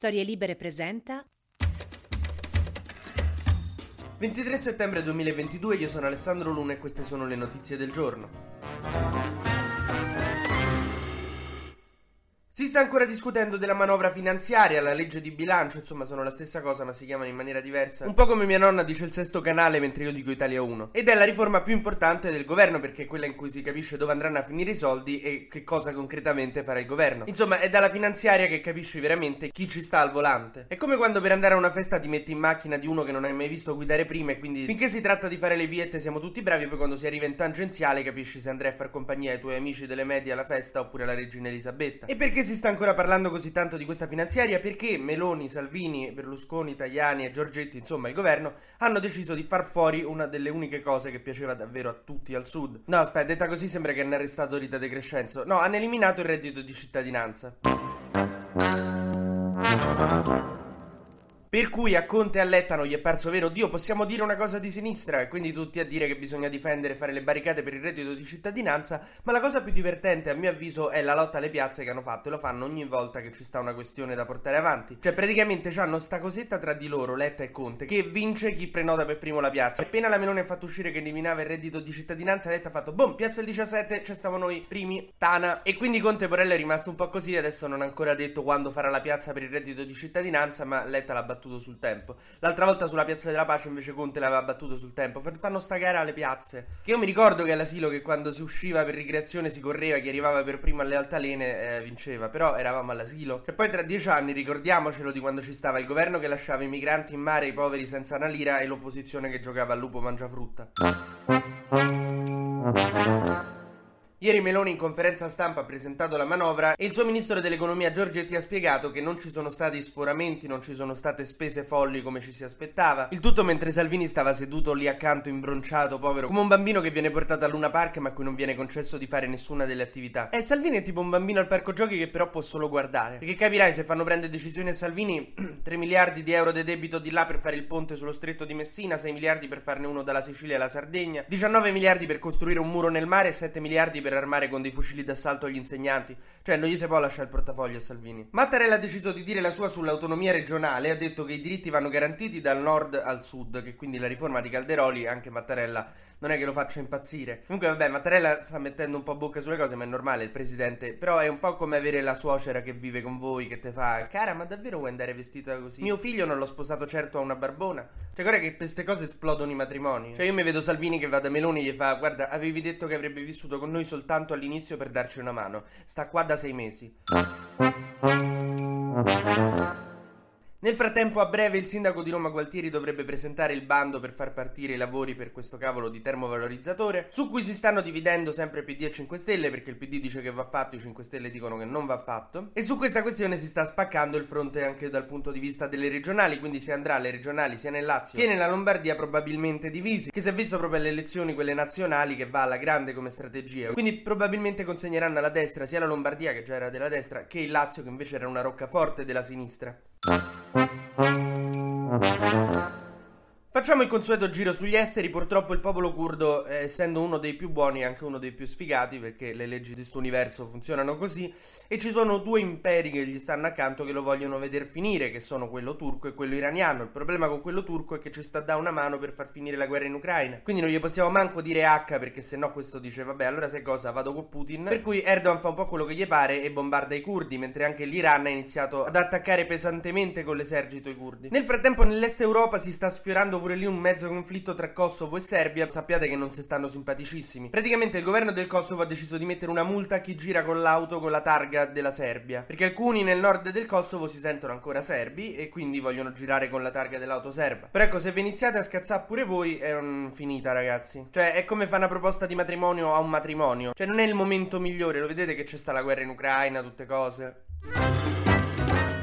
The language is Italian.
Storie Libere presenta 23 settembre 2022, io sono Alessandro Luna e queste sono le notizie del giorno. Si sta ancora discutendo della manovra finanziaria, la legge di bilancio, insomma sono la stessa cosa ma si chiamano in maniera diversa. Un po' come mia nonna dice il sesto canale mentre io dico Italia 1. Ed è la riforma più importante del governo perché è quella in cui si capisce dove andranno a finire i soldi e che cosa concretamente farà il governo. Insomma è dalla finanziaria che capisci veramente chi ci sta al volante. È come quando per andare a una festa ti metti in macchina di uno che non hai mai visto guidare prima e quindi finché si tratta di fare le viette siamo tutti bravi e poi quando si arriva in tangenziale capisci se andrai a far compagnia ai tuoi amici delle medie alla festa oppure alla regina Elisabetta. E perché si sta ancora parlando così tanto di questa finanziaria? Perché Meloni, Salvini, Berlusconi, Tajani e Giorgetti, insomma il governo, hanno deciso di far fuori una delle uniche cose che piaceva davvero a tutti al sud. No, aspetta, detta così sembra che hanno arrestato Rita De Crescenzo. No, hanno eliminato il reddito di cittadinanza. Per cui a Conte e a Letta non gli è parso vero, Dio, possiamo dire una cosa di sinistra, e quindi tutti a dire che bisogna difendere e fare le barricate per il reddito di cittadinanza, ma la cosa più divertente a mio avviso è la lotta alle piazze che hanno fatto e lo fanno ogni volta che ci sta una questione da portare avanti. Cioè praticamente hanno sta cosetta tra di loro, Letta e Conte, che vince chi prenota per primo la piazza. Appena la Melone ha fatto uscire che eliminava il reddito di cittadinanza, Letta ha fatto, boom, piazza il 17, ci stavamo noi primi, Tana. E quindi Conte Porello è rimasto un po' così, adesso non ha ancora detto quando farà la piazza per il reddito di cittadinanza, ma Letta l'ha battuto battuto sul tempo. L'altra volta sulla Piazza della Pace invece Conte l'aveva battuto sul tempo. Fanno sta gara alle piazze. Che io mi ricordo che all'asilo che quando si usciva per ricreazione si correva, chi arrivava per primo alle altalene eh, vinceva. Però eravamo all'asilo. E poi tra dieci anni ricordiamocelo di quando ci stava il governo che lasciava i migranti in mare, i poveri senza una lira e l'opposizione che giocava al lupo mangiafrutta. Ieri Meloni in conferenza stampa ha presentato la manovra e il suo ministro dell'economia Giorgetti ha spiegato che non ci sono stati sforamenti, non ci sono state spese folli come ci si aspettava. Il tutto mentre Salvini stava seduto lì accanto, imbronciato, povero, come un bambino che viene portato a Luna Park ma a cui non viene concesso di fare nessuna delle attività. E Salvini è tipo un bambino al parco giochi che però può solo guardare. Perché capirai se fanno prendere decisioni a Salvini 3 miliardi di euro di debito di là per fare il ponte sullo stretto di Messina, 6 miliardi per farne uno dalla Sicilia alla Sardegna, 19 miliardi per costruire un muro nel mare e 7 miliardi per per armare con dei fucili d'assalto gli insegnanti. Cioè, non gli si può lasciare il portafoglio a Salvini. Mattarella ha deciso di dire la sua sull'autonomia regionale. Ha detto che i diritti vanno garantiti dal nord al sud. Che quindi la riforma di Calderoli, anche Mattarella, non è che lo faccia impazzire. Comunque, vabbè, Mattarella sta mettendo un po' bocca sulle cose, ma è normale, il presidente. Però è un po' come avere la suocera che vive con voi, che te fa, cara, ma davvero vuoi andare vestita così? Mio figlio non l'ho sposato certo a una barbona. Cioè, guarda che per queste cose esplodono i matrimoni. Cioè, io mi vedo Salvini che va da Meloni e gli fa, guarda, avevi detto che avrebbe vissuto con noi soltanto all'inizio per darci una mano. Sta qua da sei mesi. Nel frattempo, a breve, il sindaco di Roma Gualtieri dovrebbe presentare il bando per far partire i lavori per questo cavolo di termovalorizzatore, su cui si stanno dividendo sempre PD e 5 Stelle, perché il PD dice che va fatto, i 5 Stelle dicono che non va fatto. E su questa questione si sta spaccando il fronte anche dal punto di vista delle regionali, quindi si andrà alle regionali sia nel Lazio che nella Lombardia probabilmente divisi, che si è visto proprio alle elezioni quelle nazionali che va alla grande come strategia. Quindi probabilmente consegneranno alla destra sia la Lombardia, che già era della destra, che il Lazio, che invece era una roccaforte della sinistra. Thank you. Facciamo il consueto giro sugli esteri, purtroppo il popolo curdo, eh, essendo uno dei più buoni, è anche uno dei più sfigati, perché le leggi di questo universo funzionano così, e ci sono due imperi che gli stanno accanto che lo vogliono vedere finire, che sono quello turco e quello iraniano. Il problema con quello turco è che ci sta a dare una mano per far finire la guerra in Ucraina. Quindi non gli possiamo manco dire H, perché se no questo dice, vabbè, allora sai cosa, vado con Putin. Per cui Erdogan fa un po' quello che gli pare e bombarda i curdi, mentre anche l'Iran ha iniziato ad attaccare pesantemente con l'esercito i curdi. Nel frattempo nell'est Europa si sta sfiorando pure lì un mezzo conflitto tra Kosovo e Serbia, sappiate che non si stanno simpaticissimi. Praticamente il governo del Kosovo ha deciso di mettere una multa a chi gira con l'auto con la targa della Serbia, perché alcuni nel nord del Kosovo si sentono ancora serbi e quindi vogliono girare con la targa dell'auto serba. Però ecco, se vi iniziate a scazzare pure voi è un... finita, ragazzi. Cioè, è come fare una proposta di matrimonio a un matrimonio. Cioè, non è il momento migliore, lo vedete che c'è sta la guerra in Ucraina, tutte cose.